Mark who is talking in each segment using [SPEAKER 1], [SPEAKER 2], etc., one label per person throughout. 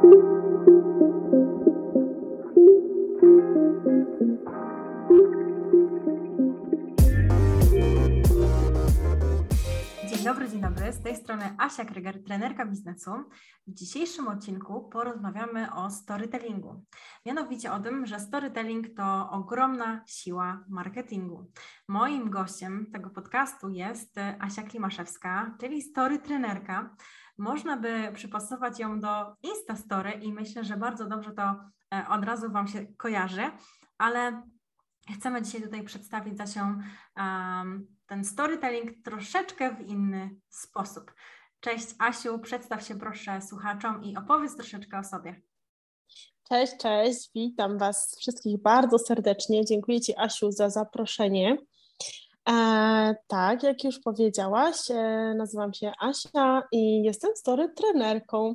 [SPEAKER 1] Dzień dobry, dzień dobry. Z tej strony Asia Kryger, trenerka biznesu. W dzisiejszym odcinku porozmawiamy o storytellingu. Mianowicie o tym, że storytelling to ogromna siła marketingu. Moim gościem tego podcastu jest Asia Klimaszewska, czyli story trenerka. Można by przypasować ją do Instastory i myślę, że bardzo dobrze to e, od razu Wam się kojarzy, ale chcemy dzisiaj tutaj przedstawić Zasią um, ten storytelling troszeczkę w inny sposób. Cześć Asiu, przedstaw się proszę słuchaczom i opowiedz troszeczkę o sobie.
[SPEAKER 2] Cześć, cześć, witam Was wszystkich bardzo serdecznie. Dziękuję Ci Asiu za zaproszenie. E, tak, jak już powiedziałaś, e, nazywam się Asia i jestem story trenerką.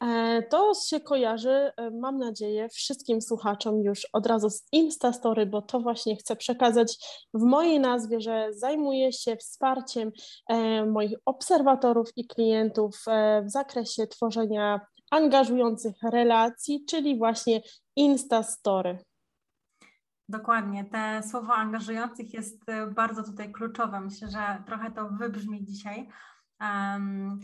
[SPEAKER 2] E, to się kojarzy, e, mam nadzieję, wszystkim słuchaczom już od razu z Instastory, bo to właśnie chcę przekazać w mojej nazwie, że zajmuję się wsparciem e, moich obserwatorów i klientów e, w zakresie tworzenia angażujących relacji, czyli właśnie Instastory.
[SPEAKER 1] Dokładnie. Te słowo angażujących jest e, bardzo tutaj kluczowe. Myślę, że trochę to wybrzmi dzisiaj. Um,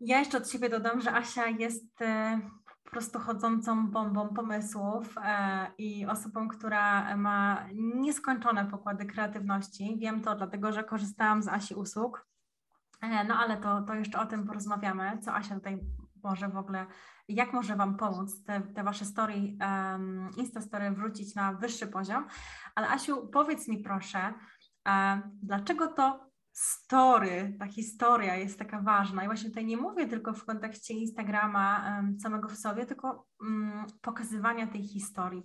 [SPEAKER 1] ja jeszcze od siebie dodam, że Asia jest e, po prostu chodzącą bombą pomysłów e, i osobą, która ma nieskończone pokłady kreatywności. Wiem to dlatego, że korzystałam z Asi usług. No ale to, to jeszcze o tym porozmawiamy, co Asia tutaj może w ogóle, jak może Wam pomóc te, te Wasze story, um, Instastory wrócić na wyższy poziom. Ale Asiu, powiedz mi proszę, um, dlaczego to story, ta historia jest taka ważna. I właśnie tutaj nie mówię tylko w kontekście Instagrama um, samego w sobie, tylko um, pokazywania tej historii.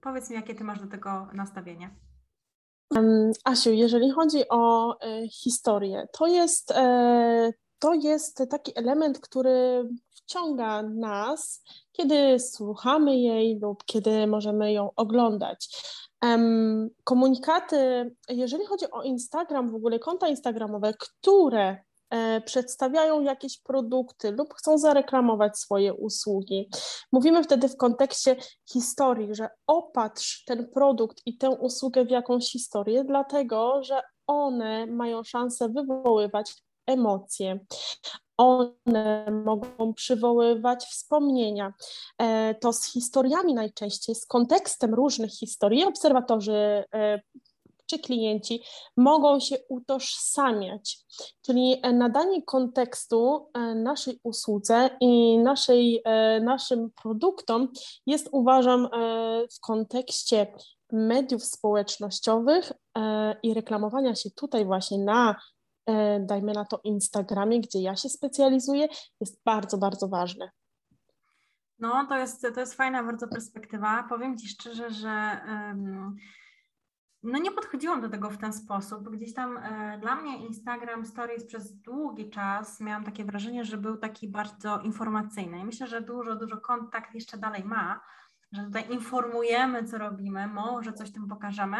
[SPEAKER 1] Powiedz mi, jakie Ty masz do tego nastawienie.
[SPEAKER 2] Asiu, jeżeli chodzi o e, historię, to jest, e, to jest taki element, który wciąga nas, kiedy słuchamy jej lub kiedy możemy ją oglądać. Komunikaty, jeżeli chodzi o Instagram, w ogóle konta Instagramowe, które e, przedstawiają jakieś produkty lub chcą zareklamować swoje usługi. Mówimy wtedy w kontekście historii, że opatrz ten produkt i tę usługę w jakąś historię, dlatego że one mają szansę wywoływać emocje one mogą przywoływać wspomnienia. E, to z historiami najczęściej, z kontekstem różnych historii obserwatorzy e, czy klienci mogą się utożsamiać, czyli nadanie kontekstu e, naszej usłudze i naszej, naszym produktom jest uważam w kontekście mediów społecznościowych i reklamowania się tutaj właśnie na E, dajmy na to Instagramie, gdzie ja się specjalizuję, jest bardzo, bardzo ważne.
[SPEAKER 1] No, to jest, to jest fajna bardzo perspektywa. Powiem Ci szczerze, że um, no nie podchodziłam do tego w ten sposób. Gdzieś tam e, dla mnie Instagram Stories przez długi czas miałam takie wrażenie, że był taki bardzo informacyjny. I myślę, że dużo, dużo kontakt jeszcze dalej ma, że tutaj informujemy, co robimy, może coś tym pokażemy,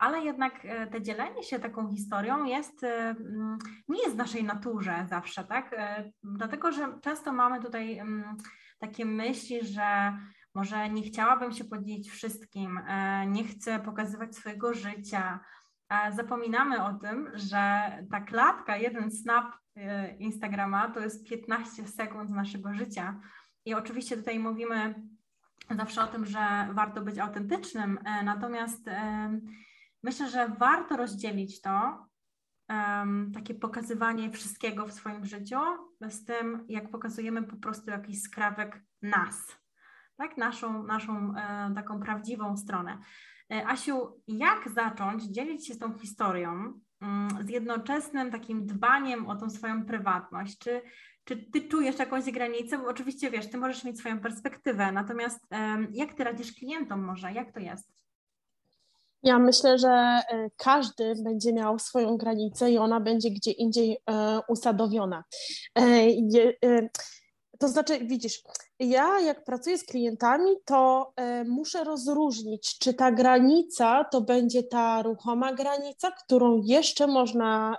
[SPEAKER 1] ale jednak e, te dzielenie się taką historią jest, e, mm, nie jest w naszej naturze zawsze, tak? E, dlatego, że często mamy tutaj mm, takie myśli, że może nie chciałabym się podzielić wszystkim, nie chcę pokazywać swojego życia. Zapominamy o tym, że ta klatka, jeden snap Instagrama to jest 15 sekund naszego życia. I oczywiście tutaj mówimy zawsze o tym, że warto być autentycznym, natomiast Myślę, że warto rozdzielić to, um, takie pokazywanie wszystkiego w swoim życiu, z tym, jak pokazujemy po prostu jakiś skrawek nas, tak? Naszą, naszą e, taką prawdziwą stronę. E, Asiu, jak zacząć dzielić się tą historią mm, z jednoczesnym takim dbaniem o tą swoją prywatność? Czy, czy ty czujesz jakąś granicę? Bo oczywiście wiesz, ty możesz mieć swoją perspektywę, natomiast jak ty radzisz klientom może? Jak to jest?
[SPEAKER 2] Ja myślę, że e, każdy będzie miał swoją granicę i ona będzie gdzie indziej e, usadowiona. E, to znaczy, widzisz, ja jak pracuję z klientami, to muszę rozróżnić, czy ta granica to będzie ta ruchoma granica, którą jeszcze można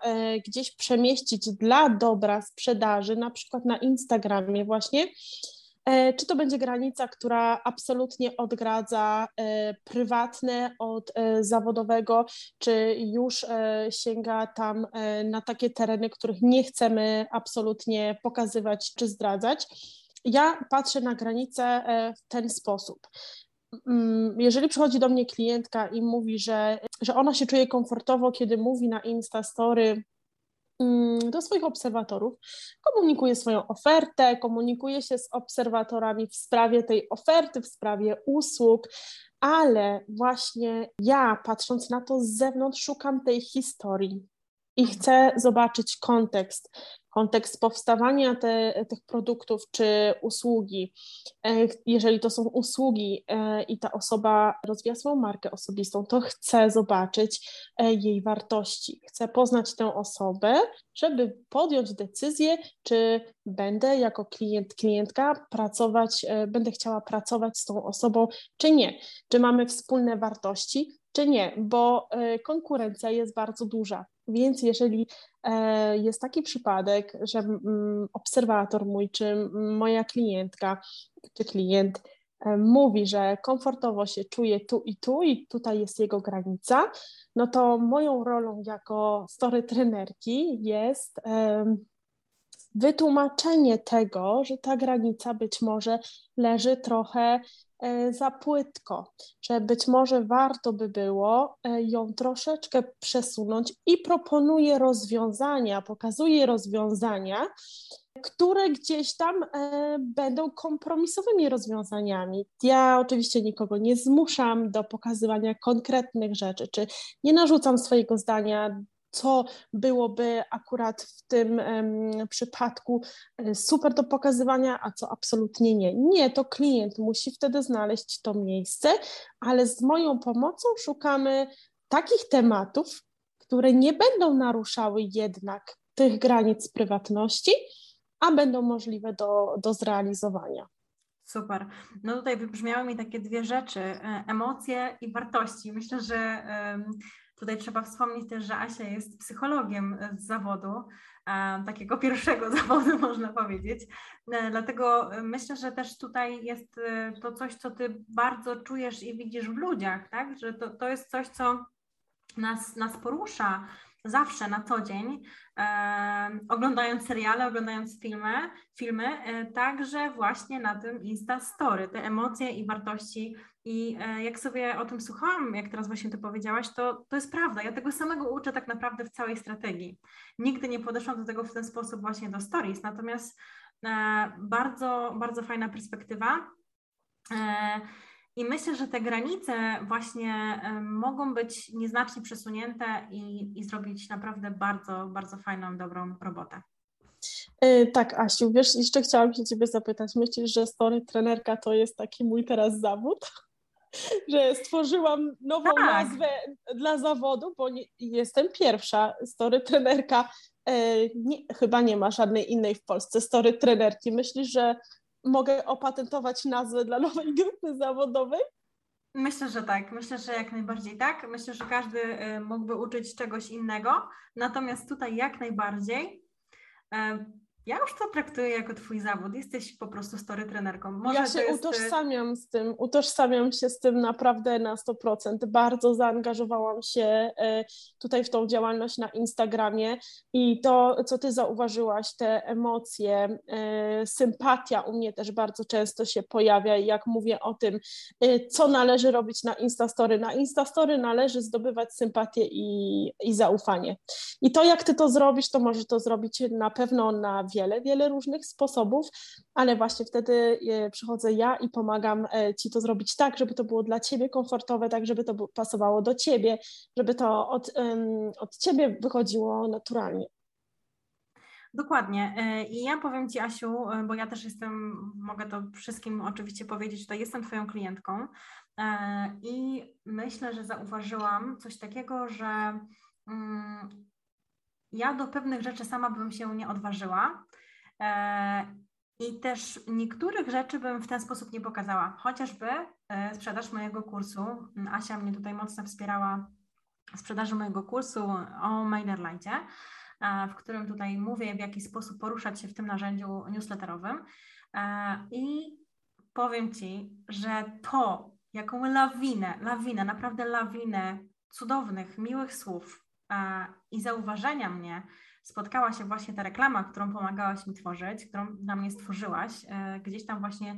[SPEAKER 2] gdzieś przemieścić dla dobra sprzedaży, na przykład na Instagramie właśnie, czy to będzie granica, która absolutnie odgradza e, prywatne od e, zawodowego, czy już sięga tam na takie tereny, których nie chcemy absolutnie pokazywać czy zdradzać. Ja patrzę na granicę w ten sposób. Mm, jeżeli przychodzi do mnie klientka i mówi, że, że ona się czuje komfortowo, kiedy mówi na Instastory mm, do swoich obserwatorów, komunikuje swoją ofertę, komunikuje się z obserwatorami w sprawie tej oferty, w sprawie usług, ale właśnie ja, patrząc na to z zewnątrz, szukam tej historii i chcę zobaczyć kontekst kontekst powstawania te, tych produktów czy usługi. E, jeżeli to są usługi e, i ta osoba rozwija swoją markę osobistą, to chcę zobaczyć e, jej wartości. Chcę poznać tę osobę, żeby podjąć decyzję, czy będę jako klient, klientka pracować, będę chciała pracować z tą osobą, czy nie. Czy mamy wspólne wartości, czy nie, bo konkurencja jest bardzo duża. Więc jeżeli e, jest taki przypadek, że mm, obserwator mój, czy moja klientka, czy klient e, mówi, że komfortowo się czuje tu i tu i tutaj jest jego granica, no to moją rolą jako story trenerki jest wytłumaczenie tego, że ta granica być może leży trochę E, za płytko, że być może warto by było e, ją troszeczkę przesunąć i proponuje rozwiązania, pokazuje rozwiązania, które gdzieś tam e, będą kompromisowymi rozwiązaniami. Ja oczywiście nikogo nie zmuszam do pokazywania konkretnych rzeczy, czy nie narzucam swojego zdania co byłoby akurat w tym przypadku e, super do pokazywania, a co absolutnie nie. Nie, to klient musi wtedy znaleźć to miejsce, ale z moją pomocą szukamy takich tematów, które nie będą naruszały jednak tych granic prywatności, a będą możliwe do, do zrealizowania.
[SPEAKER 1] Super. No tutaj wybrzmiały mi takie dwie rzeczy, e, emocje i wartości. Myślę, że Tutaj trzeba wspomnieć też, że Asia jest psychologiem z zawodu, e, takiego pierwszego zawodu można powiedzieć. E, dlatego myślę, że też tutaj jest e, to coś, co ty bardzo czujesz i widzisz w ludziach, tak? Że to, to jest coś, co nas, nas porusza zawsze na co dzień, e, oglądając seriale, oglądając filmy, filmy, e, także właśnie na tym Insta Story, te emocje i wartości. I e, jak sobie o tym słuchałam, jak teraz właśnie ty powiedziałaś, to, to jest prawda. Ja tego samego uczę tak naprawdę w całej strategii. Nigdy nie podeszłam do tego w ten sposób właśnie do stories, natomiast e, bardzo, bardzo fajna perspektywa. E, i myślę, że te granice właśnie mogą być nieznacznie przesunięte i, i zrobić naprawdę bardzo, bardzo fajną, dobrą robotę.
[SPEAKER 2] Tak, Asiu, wiesz, jeszcze chciałam się Ciebie zapytać, myślisz, że story trenerka to jest taki mój teraz zawód? Że stworzyłam nową tak. nazwę dla zawodu, bo nie, jestem pierwsza story trenerka. Yy, nie, chyba nie ma żadnej innej w Polsce story trenerki. Myślisz, że mogę opatentować nazwę dla nowej grupy zawodowej?
[SPEAKER 1] Myślę, że tak. Myślę, że jak najbardziej tak. Myślę, że każdy y, mógłby uczyć czegoś innego. Natomiast tutaj jak najbardziej y, ja już to traktuję jako twój zawód. Jesteś po prostu story trenerką.
[SPEAKER 2] Może ja się jest... Y, utożsamiam z tym, utożsamiam się z tym naprawdę na 100%. Bardzo zaangażowałam się y, tutaj w tą działalność na Instagramie i to, co ty zauważyłaś, te emocje, y, sympatia u mnie też bardzo często się pojawia i jak mówię o tym, co należy robić na Instastory. Na Instastory należy zdobywać sympatię i, i zaufanie. I to, jak ty to zrobisz, to może to zrobić na pewno na wiele, wiele różnych sposobów, ale właśnie wtedy e, przychodzę ja i pomagam e, Ci to zrobić tak, żeby to było dla Ciebie komfortowe, tak, żeby to pasowało do Ciebie, żeby to od, od Ciebie wychodziło naturalnie.
[SPEAKER 1] Dokładnie. E, I ja powiem Ci, Asiu, bo ja też jestem, mogę to wszystkim oczywiście powiedzieć, tutaj jestem Twoją klientką i myślę, że zauważyłam coś takiego, że mm, ja do pewnych rzeczy sama bym się nie odważyła. E, I też niektórych rzeczy bym w ten sposób nie pokazała, chociażby e, sprzedaż mojego kursu. Asia mnie tutaj mocno wspierała w sprzedaży mojego kursu o MailerLite, e, w którym tutaj mówię, w jaki sposób poruszać się w tym narzędziu newsletterowym. I powiem Ci, że to, jaką lawinę, lawinę, naprawdę lawinę cudownych, miłych słów i zauważenia mnie spotkała się właśnie ta reklama, którą pomagałaś mi tworzyć, którą dla mnie stworzyłaś, e, gdzieś tam właśnie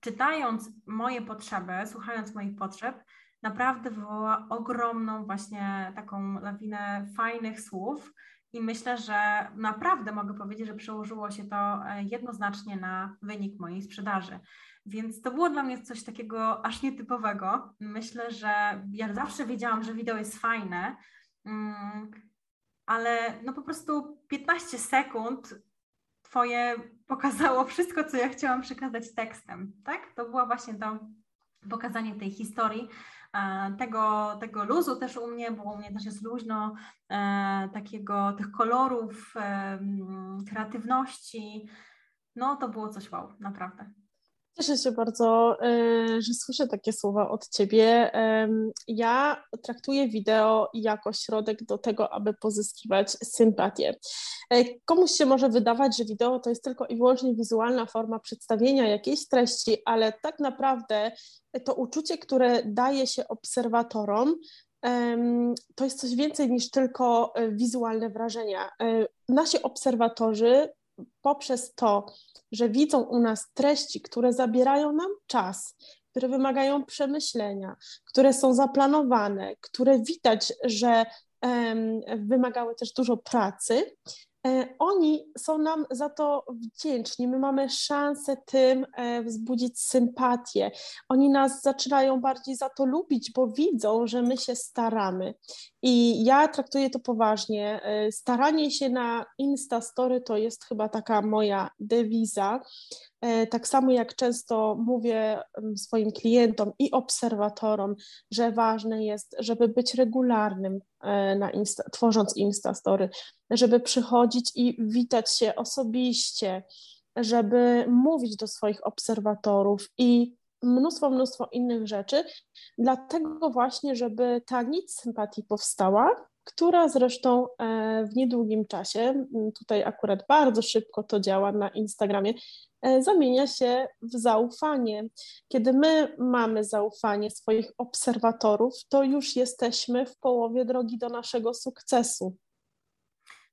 [SPEAKER 1] czytając moje potrzeby, słuchając moich potrzeb, naprawdę wywołała ogromną właśnie taką lawinę fajnych słów i myślę, że naprawdę mogę powiedzieć, że przełożyło się to e, jednoznacznie na wynik mojej sprzedaży. Więc to było dla mnie coś takiego aż nietypowego. Myślę, że ja zawsze wiedziałam, że wideo jest fajne, mm, ale no po prostu 15 sekund Twoje pokazało wszystko, co ja chciałam przekazać tekstem, tak? To było właśnie to pokazanie tej historii, e, tego, tego luzu też u mnie, bo u mnie też jest luźno, e, takiego, tych kolorów, e, kreatywności, no to było coś wow, naprawdę.
[SPEAKER 2] Cieszę się bardzo, e, że słyszę takie słowa od Ciebie. Ja traktuję wideo jako środek do tego, aby pozyskiwać sympatię. E, komuś się może wydawać, że wideo to jest tylko i wyłącznie wizualna forma przedstawienia jakiejś treści, ale tak naprawdę to uczucie, które daje się obserwatorom, to jest coś więcej niż tylko e, wizualne wrażenia. Nasi obserwatorzy poprzez to, że widzą u nas treści, które zabierają nam czas, które wymagają przemyślenia, które są zaplanowane, które widać, że wymagały też dużo pracy, oni są nam za to wdzięczni. My mamy szansę tym e, wzbudzić sympatię. Oni nas zaczynają bardziej za to lubić, bo widzą, że my się staramy. I ja traktuję to poważnie. E, staranie się na Instastory to jest chyba taka moja dewiza. Tak samo jak często mówię swoim klientom i obserwatorom, że ważne jest, żeby być regularnym na Insta, tworząc Instastory, żeby przychodzić i witać się osobiście, żeby mówić do swoich obserwatorów i mnóstwo, mnóstwo innych rzeczy, dlatego właśnie, żeby ta nic sympatii powstała, która zresztą e, w niedługim czasie, tutaj akurat bardzo szybko to działa na Instagramie, e, zamienia się w zaufanie. Kiedy my mamy zaufanie swoich obserwatorów, to już jesteśmy w połowie drogi do naszego sukcesu.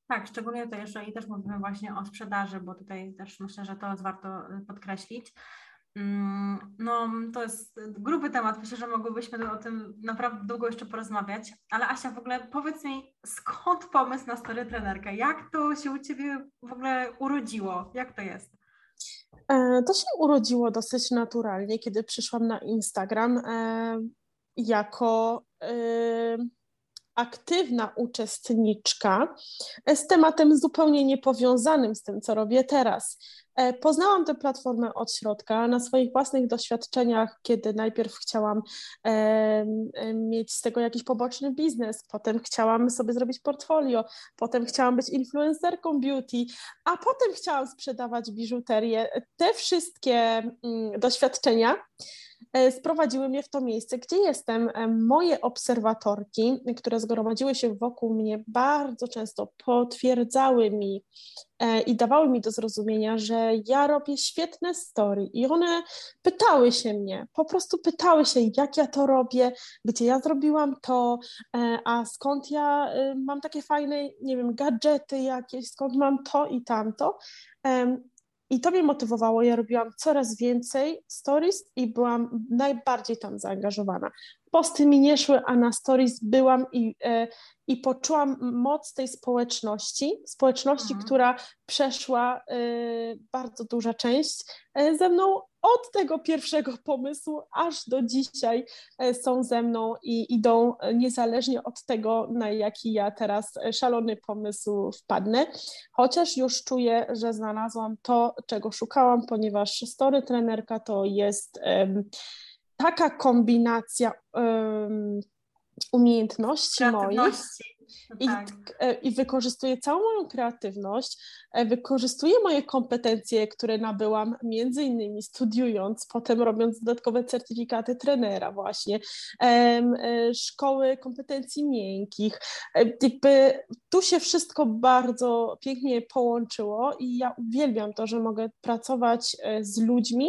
[SPEAKER 1] Tak, szczególnie to jeżeli też mówimy właśnie o sprzedaży, bo tutaj też myślę, że to warto y, podkreślić. Mm, no, to jest gruby temat. Myślę, że mogłybyśmy o tym naprawdę długo jeszcze porozmawiać. Ale Asia, w ogóle powiedz mi, skąd pomysł na story trenerkę? Jak to się u Ciebie w ogóle urodziło? Jak to jest?
[SPEAKER 2] E, to się urodziło dosyć naturalnie, kiedy przyszłam na Instagram e, jako e, aktywna uczestniczka z tematem zupełnie niepowiązanym z tym, co robię teraz. E, poznałam tę platformę od środka na swoich własnych doświadczeniach, kiedy najpierw chciałam mieć z tego jakiś poboczny biznes, potem chciałam sobie zrobić portfolio, potem chciałam być influencerką beauty, a potem chciałam sprzedawać biżuterię. Te wszystkie mm, doświadczenia sprowadziły mnie w to miejsce, gdzie jestem. E, moje obserwatorki, które zgromadziły się wokół mnie, bardzo często potwierdzały mi e, i dawały mi do zrozumienia, że ja robię świetne story. I one pytały się mnie, po prostu pytały się, jak ja to robię, gdzie ja zrobiłam to, a skąd ja mam takie fajne, nie wiem, gadżety jakieś, skąd mam to i tamto. I to mnie motywowało. Ja robiłam coraz więcej stories i byłam najbardziej tam zaangażowana. Posty mi nie szły, a na stories byłam i, e, i poczułam moc tej społeczności, społeczności, mhm. która przeszła y, bardzo duża część y, ze mną od tego pierwszego pomysłu aż do dzisiaj są ze mną i idą niezależnie od tego, na jaki ja teraz szalony pomysł wpadnę. Chociaż już czuję, że znalazłam to, czego szukałam, ponieważ story trenerka to jest taka kombinacja um, umiejętności moich I, tak. E, I wykorzystuję całą moją kreatywność, e, wykorzystuję moje kompetencje, które nabyłam między innymi studiując, potem robiąc dodatkowe certyfikaty trenera właśnie, e, szkoły kompetencji miękkich. Jakby tu się wszystko bardzo pięknie połączyło i ja uwielbiam to, że mogę pracować z ludźmi,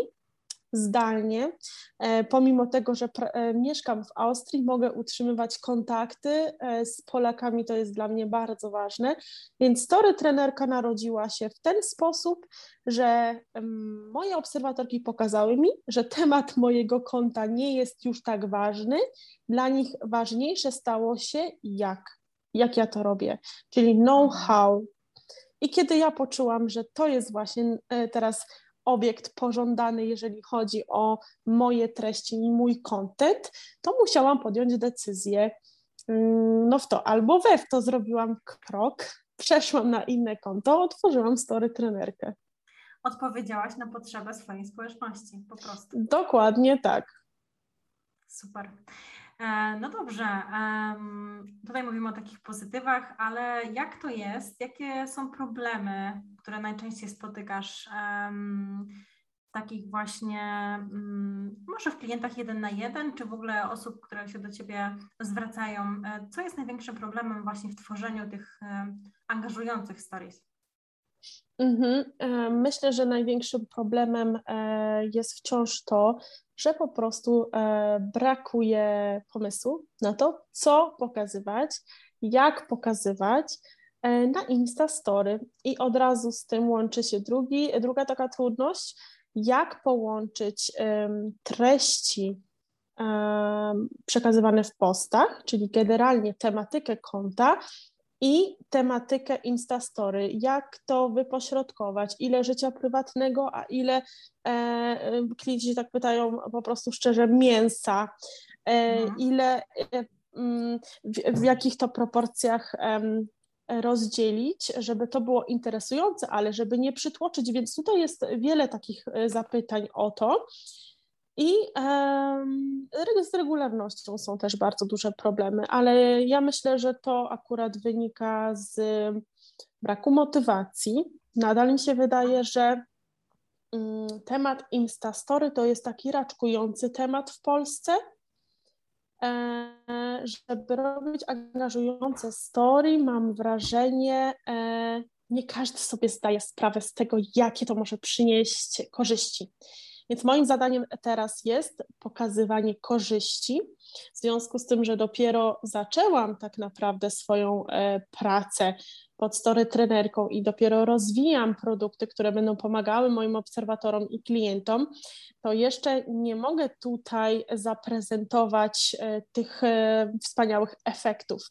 [SPEAKER 2] zdalnie. E, pomimo tego, że e, mieszkam w Austrii, mogę utrzymywać kontakty e, z Polakami, to jest dla mnie bardzo ważne. Więc Story Trenerka narodziła się w ten sposób, że moje obserwatorki pokazały mi, że temat mojego konta nie jest już tak ważny. Dla nich ważniejsze stało się jak, jak ja to robię, czyli know-how. I kiedy ja poczułam, że to jest właśnie teraz obiekt pożądany, jeżeli chodzi o moje treści i mój content, to musiałam podjąć decyzję, mm, no w to albo we w to zrobiłam krok, przeszłam na inne konto, otworzyłam story trenerkę.
[SPEAKER 1] Odpowiedziałaś na potrzebę swojej społeczności, po prostu.
[SPEAKER 2] Dokładnie tak.
[SPEAKER 1] Super. E, no dobrze, tutaj mówimy o takich pozytywach, ale jak to jest? Jakie są problemy, które najczęściej spotykasz takich właśnie, mm, może w klientach jeden na jeden, czy w ogóle osób, które się do Ciebie zwracają? E, co jest największym problemem właśnie w tworzeniu tych e, angażujących stories?
[SPEAKER 2] Mhm. Myślę, że największym problemem jest wciąż to, że po prostu e, brakuje pomysłu na to, co pokazywać, jak pokazywać e, na Insta Story. I od razu z tym łączy się drugi, druga taka trudność, jak połączyć treści przekazywane w postach, czyli generalnie tematykę konta i tematykę Instastory, jak to wypośrodkować, ile życia prywatnego, a ile e, klienci się tak pytają po prostu szczerze mięsa, e, mhm. ile e, mm, w, w, jakich to proporcjach rozdzielić, żeby to było interesujące, ale żeby nie przytłoczyć, więc tutaj jest wiele takich e, zapytań o to. I z regularnością są też bardzo duże problemy, ale ja myślę, że to akurat wynika z braku motywacji. Nadal mi się wydaje, że um, temat Instastory to jest taki raczkujący temat w Polsce. E, żeby robić angażujące story, mam wrażenie, e, nie każdy sobie zdaje sprawę z tego, jakie to może przynieść korzyści. Więc moim zadaniem teraz jest pokazywanie korzyści. W związku z tym, że dopiero zaczęłam tak naprawdę swoją e, pracę pod story trenerką i dopiero rozwijam produkty, które będą pomagały moim obserwatorom i klientom, to jeszcze nie mogę tutaj zaprezentować e, tych e, wspaniałych efektów.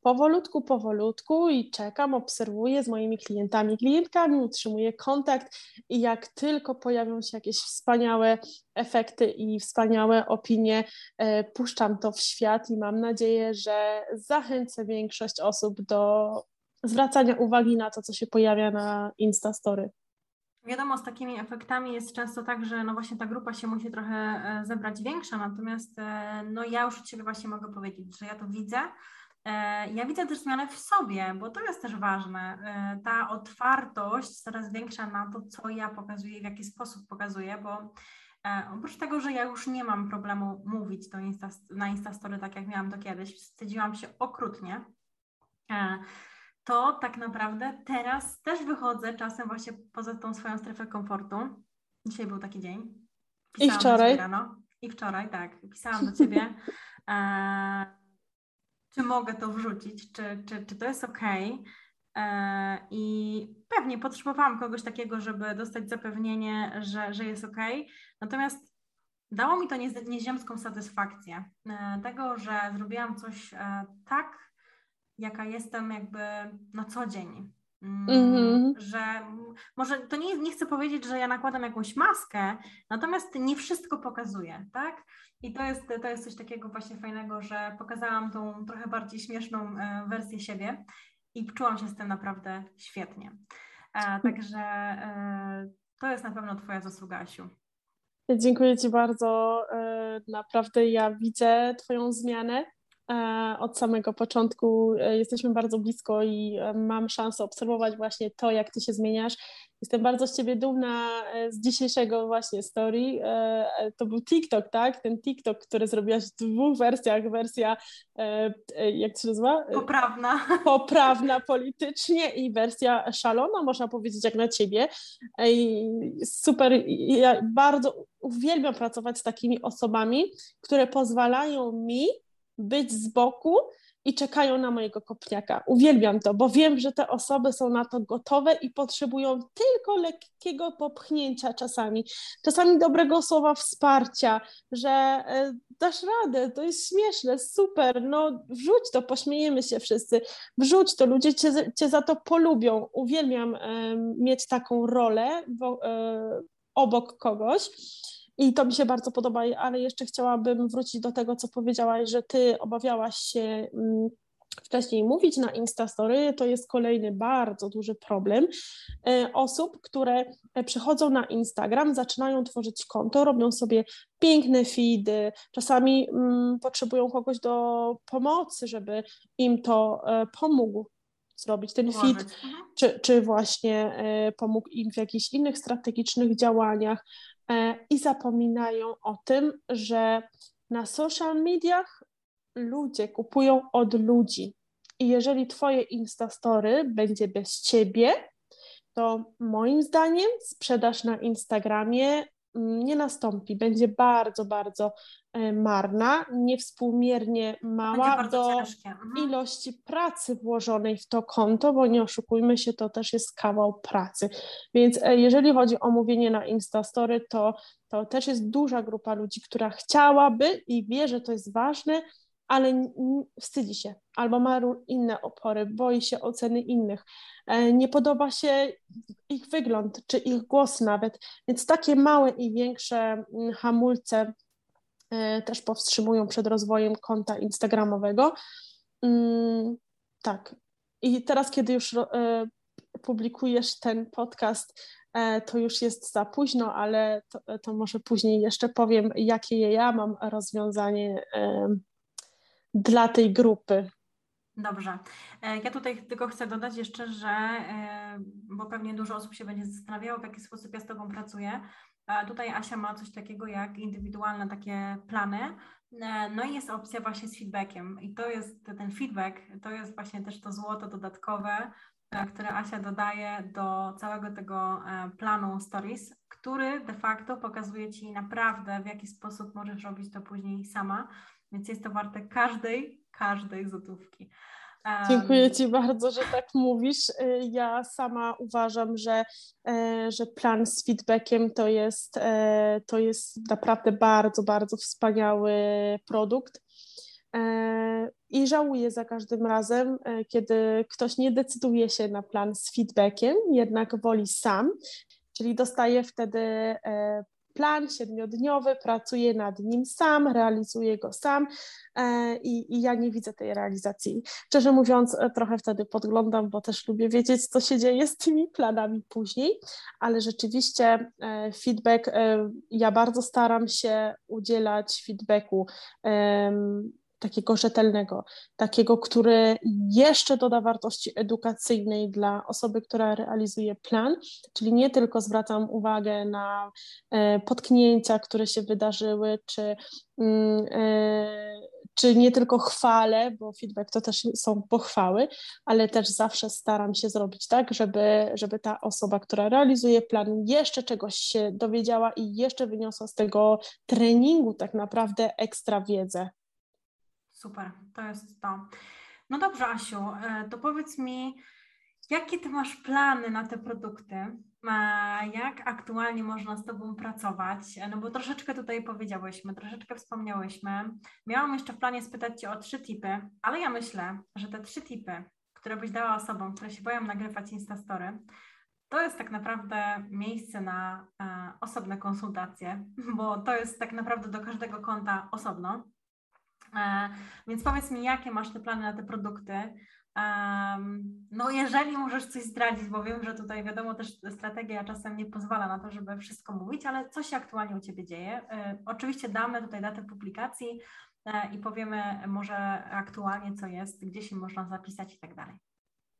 [SPEAKER 2] Powolutku, powolutku i czekam, obserwuję z moimi klientami, klientkami, utrzymuję kontakt i jak tylko pojawią się jakieś wspaniałe efekty i wspaniałe opinie, e, puszczam to w świat i mam nadzieję, że zachęcę większość osób do zwracania uwagi na to, co się pojawia na Instastory.
[SPEAKER 1] Wiadomo, z takimi efektami jest często tak, że no właśnie ta grupa się musi trochę e, zebrać większa, natomiast e, no ja już od siebie właśnie mogę powiedzieć, że ja to widzę, E, ja widzę też zmianę w sobie, bo to jest też ważne. Ta otwartość coraz większa na to, co ja pokazuję, w jaki sposób pokazuję, bo oprócz tego, że ja już nie mam problemu mówić to Insta, na Instastory tak jak miałam to kiedyś, wstydziłam się okrutnie, to tak naprawdę teraz też wychodzę czasem właśnie poza tą swoją strefę komfortu. Dzisiaj był taki dzień.
[SPEAKER 2] Pisałam I wczoraj.
[SPEAKER 1] I wczoraj, tak. Pisałam do Ciebie. czy mogę to wrzucić, czy, czy, czy to jest ok. E, I pewnie potrzebowałam kogoś takiego, żeby dostać zapewnienie, że, że jest ok. Natomiast dało mi to nieziemską satysfakcję e, tego, że zrobiłam coś e, tak, jaka jestem jakby na co dzień. Mm-hmm. Że może to nie, nie chcę powiedzieć, że ja nakładam jakąś maskę, natomiast nie wszystko pokazuję, tak? I to jest, to jest coś takiego właśnie fajnego, że pokazałam tą trochę bardziej śmieszną e, wersję siebie i czułam się z tym naprawdę świetnie. E, także e, to jest na pewno Twoja zasługa, Asiu.
[SPEAKER 2] Dziękuję Ci bardzo. Naprawdę ja widzę Twoją zmianę od samego początku. E, jesteśmy bardzo blisko i mam szansę obserwować właśnie to, jak ty się zmieniasz. Jestem bardzo z ciebie dumna z dzisiejszego właśnie story. To był TikTok, tak? Ten TikTok, który zrobiłaś w dwóch wersjach. Wersja, jak to się nazywa?
[SPEAKER 1] Poprawna.
[SPEAKER 2] Poprawna politycznie i wersja szalona, można powiedzieć, jak na ciebie. Super. Ja bardzo uwielbiam pracować z takimi osobami, które pozwalają mi być z boku i czekają na mojego kopniaka. Uwielbiam to, bo wiem, że te osoby są na to gotowe i potrzebują tylko lekkiego popchnięcia czasami, czasami dobrego słowa wsparcia, że e, dasz radę, to jest śmieszne, super, no wrzuć to, pośmiejemy się wszyscy, wrzuć to, ludzie cię, cię za to polubią. Uwielbiam mieć taką rolę e, obok kogoś. I to mi się bardzo podoba, ale jeszcze chciałabym wrócić do tego, co powiedziałaś, że ty obawiałaś się mm, wcześniej mówić na Instastory, to jest kolejny bardzo duży problem e, osób, które przychodzą na Instagram, zaczynają tworzyć konto, robią sobie piękne feedy, czasami mm, potrzebują kogoś do pomocy, żeby im to e, pomógł zrobić ten feed, mhm. czy, czy właśnie e, pomógł im w jakichś innych strategicznych działaniach, E, i zapominają o tym, że na social mediach ludzie kupują od ludzi. I jeżeli Twoje Instastory będzie bez Ciebie, to moim zdaniem sprzedaż na Instagramie nie nastąpi. Będzie bardzo, bardzo E, marna, niewspółmiernie mała do mhm. ilości pracy włożonej w to konto, bo nie oszukujmy się, to też jest kawał pracy. Więc e, jeżeli chodzi o mówienie na Instastory, to, to też jest duża grupa ludzi, która chciałaby i wie, że to jest ważne, ale wstydzi się albo ma inne opory, boi się oceny innych, e, nie podoba się ich wygląd czy ich głos nawet. Więc takie małe i większe mm, hamulce E, też powstrzymują przed rozwojem konta Instagramowego. Mm, tak. I teraz, kiedy już e, publikujesz ten podcast, to już jest za późno, ale to, to może później jeszcze powiem, jakie ja mam rozwiązanie dla tej grupy.
[SPEAKER 1] Dobrze. Ja tutaj tylko chcę dodać jeszcze, że, bo pewnie dużo osób się będzie zastanawiało, w jaki sposób ja z Tobą pracuję. Tutaj Asia ma coś takiego jak indywidualne takie plany. E, no i jest opcja właśnie z feedbackiem. I to jest ten feedback, to jest właśnie też to złoto dodatkowe, e, które Asia dodaje do całego tego e, planu stories, który de facto pokazuje Ci naprawdę, w jaki sposób możesz robić to później sama. Więc jest to warte każdej, każdej złotówki.
[SPEAKER 2] Dziękuję Ci bardzo, że tak mówisz. Y, ja sama uważam, że, e, że plan z feedbackiem to jest, e, to jest naprawdę bardzo, bardzo wspaniały produkt. E, I żałuję za każdym razem, kiedy ktoś nie decyduje się na plan z feedbackiem, jednak woli sam, czyli dostaje wtedy plan siedmiodniowy, pracuję nad nim sam, realizuję go sam e, i, i ja nie widzę tej realizacji. Szczerze mówiąc, e, trochę wtedy podglądam, bo też lubię wiedzieć, co się dzieje z tymi planami później, ale rzeczywiście e, feedback, ja bardzo staram się udzielać feedbacku takiego rzetelnego, takiego, który jeszcze doda wartości edukacyjnej dla osoby, która realizuje plan, czyli nie tylko zwracam uwagę na e, potknięcia, które się wydarzyły, czy, mm, e, czy nie tylko chwalę, bo feedback to też są pochwały, ale też zawsze staram się zrobić tak, żeby, żeby ta osoba, która realizuje plan, jeszcze czegoś się dowiedziała i jeszcze wyniosła z tego treningu tak naprawdę ekstra wiedzę.
[SPEAKER 1] Super, to jest to. No dobrze, Asiu, e, to powiedz mi, jakie ty masz plany na te produkty? Jak aktualnie można z Tobą pracować? No bo troszeczkę tutaj powiedziałyśmy, troszeczkę wspomniałyśmy. Miałam jeszcze w planie spytać Cię o trzy tipy, ale ja myślę, że te trzy tipy, które byś dała osobom, które się boją nagrywać Instastory, to jest tak naprawdę miejsce na e, osobne konsultacje, bo to jest tak naprawdę do każdego konta osobno. E, więc powiedz mi, jakie masz te plany na te produkty? No, jeżeli możesz coś zdradzić, bo wiem, że tutaj wiadomo też strategia czasem nie pozwala na to, żeby wszystko mówić, ale co się aktualnie u Ciebie dzieje? E, oczywiście damy tutaj datę publikacji, i powiemy może aktualnie co jest, gdzie się można zapisać i tak dalej.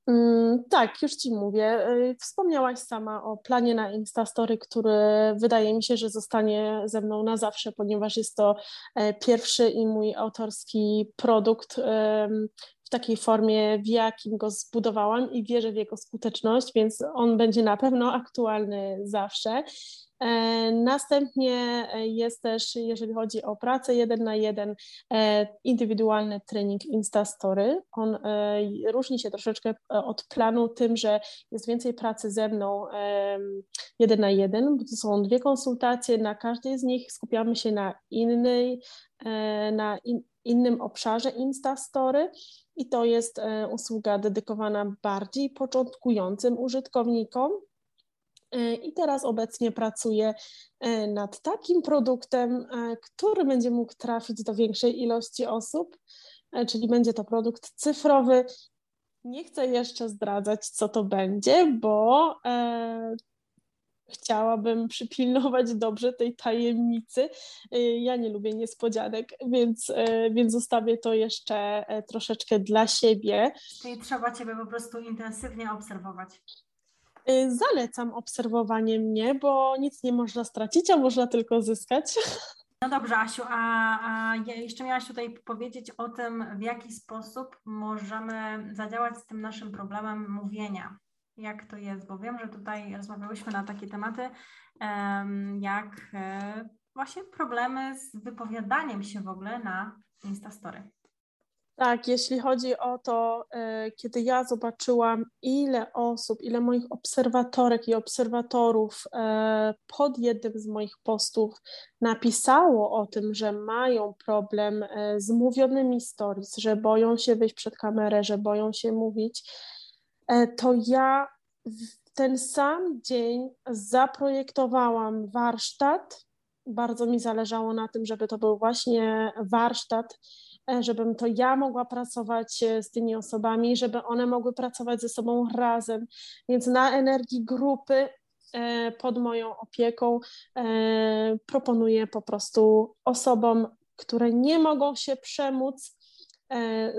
[SPEAKER 2] Mm, tak, już Ci mówię. Y, wspomniałaś sama o planie na Instastory, który wydaje mi się, że zostanie ze mną na zawsze, ponieważ jest to e, pierwszy i mój autorski produkt w takiej formie, w jakim go zbudowałam i wierzę w jego skuteczność, więc on będzie na pewno aktualny zawsze. E, następnie e, jest też, jeżeli chodzi o pracę jeden na jeden, e, indywidualny trening Instastory. On różni się troszeczkę od planu tym, że jest więcej pracy ze mną jeden na jeden, bo to są dwie konsultacje, na każdej z nich skupiamy się na innej, na in, innym obszarze Instastory i to jest usługa dedykowana bardziej początkującym użytkownikom, E, I teraz obecnie pracuję e, nad takim produktem, e, który będzie mógł trafić do większej ilości osób, czyli będzie to produkt cyfrowy. Nie chcę jeszcze zdradzać, co to będzie, bo chciałabym przypilnować dobrze tej tajemnicy. Ja nie lubię niespodzianek, więc, więc zostawię to jeszcze troszeczkę dla siebie.
[SPEAKER 1] Czyli trzeba Ciebie po prostu intensywnie obserwować.
[SPEAKER 2] Y, zalecam obserwowanie mnie, bo nic nie można stracić, a można tylko zyskać.
[SPEAKER 1] No dobrze, Asiu, a, a jeszcze miałaś tutaj powiedzieć o tym, w jaki sposób możemy zadziałać z tym naszym problemem mówienia. Jak to jest, bo wiem, że tutaj rozmawiałyśmy na takie tematy, jak e, właśnie problemy z wypowiadaniem się w ogóle na Instastory.
[SPEAKER 2] Tak, jeśli chodzi o to, e, kiedy ja zobaczyłam, ile osób, ile moich obserwatorek i obserwatorów e, pod jednym z moich postów napisało o tym, że mają problem z mówionymi stories, że boją się wyjść przed kamerę, że boją się mówić, to ja w ten sam dzień zaprojektowałam warsztat. Bardzo mi zależało na tym, żeby to był właśnie warsztat E, żebym to ja mogła pracować e, z tymi osobami, żeby one mogły pracować ze sobą razem. Więc na energii grupy e, pod moją opieką proponuję po prostu osobom, które nie mogą się przemóc,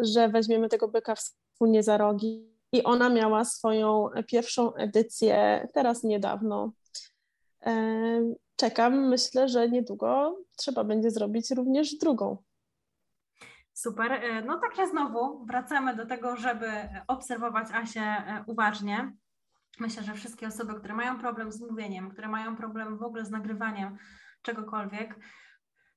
[SPEAKER 2] że weźmiemy tego byka wspólnie za rogi. I ona miała swoją pierwszą edycję teraz niedawno. Czekam, myślę, że niedługo trzeba będzie zrobić również drugą.
[SPEAKER 1] Super. E, no także znowu wracamy do tego, żeby obserwować Asię e, uważnie. Myślę, że wszystkie osoby, które mają problem z mówieniem, które mają problem w ogóle z nagrywaniem czegokolwiek,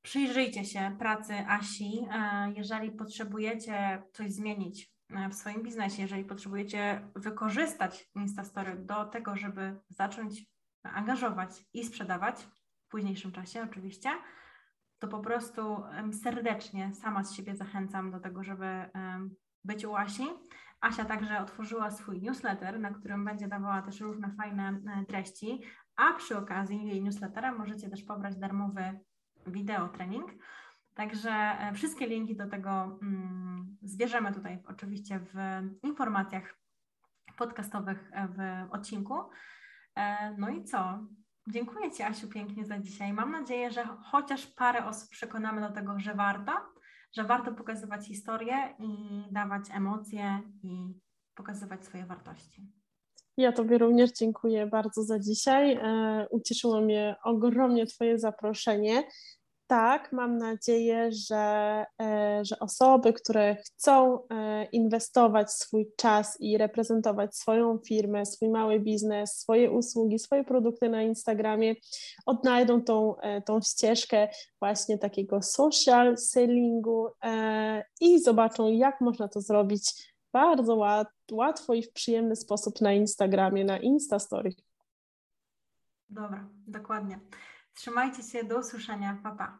[SPEAKER 1] przyjrzyjcie się pracy Asi. E, jeżeli potrzebujecie coś zmienić w swoim biznesie, jeżeli potrzebujecie wykorzystać Instastory do tego, żeby zacząć angażować i sprzedawać w późniejszym czasie oczywiście, to po prostu serdecznie sama z siebie zachęcam do tego, żeby być u Asi. Asia także otworzyła swój newsletter, na którym będzie dawała też różne fajne e, treści, a przy okazji jej newslettera możecie też pobrać darmowy wideo trening. Także e, wszystkie linki do tego mm, zbierzemy tutaj oczywiście w informacjach podcastowych e, w odcinku. No i co? Dziękuję Ci, Asiu, pięknie za dzisiaj. Mam nadzieję, że chociaż parę osób przekonamy do tego, że warto, że warto pokazywać historię i dawać emocje i pokazywać swoje wartości.
[SPEAKER 2] Ja Tobie również dziękuję bardzo za dzisiaj. E, ucieszyło mnie ogromnie Twoje zaproszenie tak, mam nadzieję, że, e, że osoby, które chcą e, inwestować swój czas i reprezentować swoją firmę, swój mały biznes, swoje usługi, swoje produkty na Instagramie, odnajdą tą, e, tą ścieżkę właśnie takiego social sellingu i zobaczą, jak można to zrobić bardzo łatwo i w przyjemny sposób na Instagramie, na Instastory.
[SPEAKER 1] Dobra, dokładnie. Trzymajcie się, do usłyszenia. Pa, pa.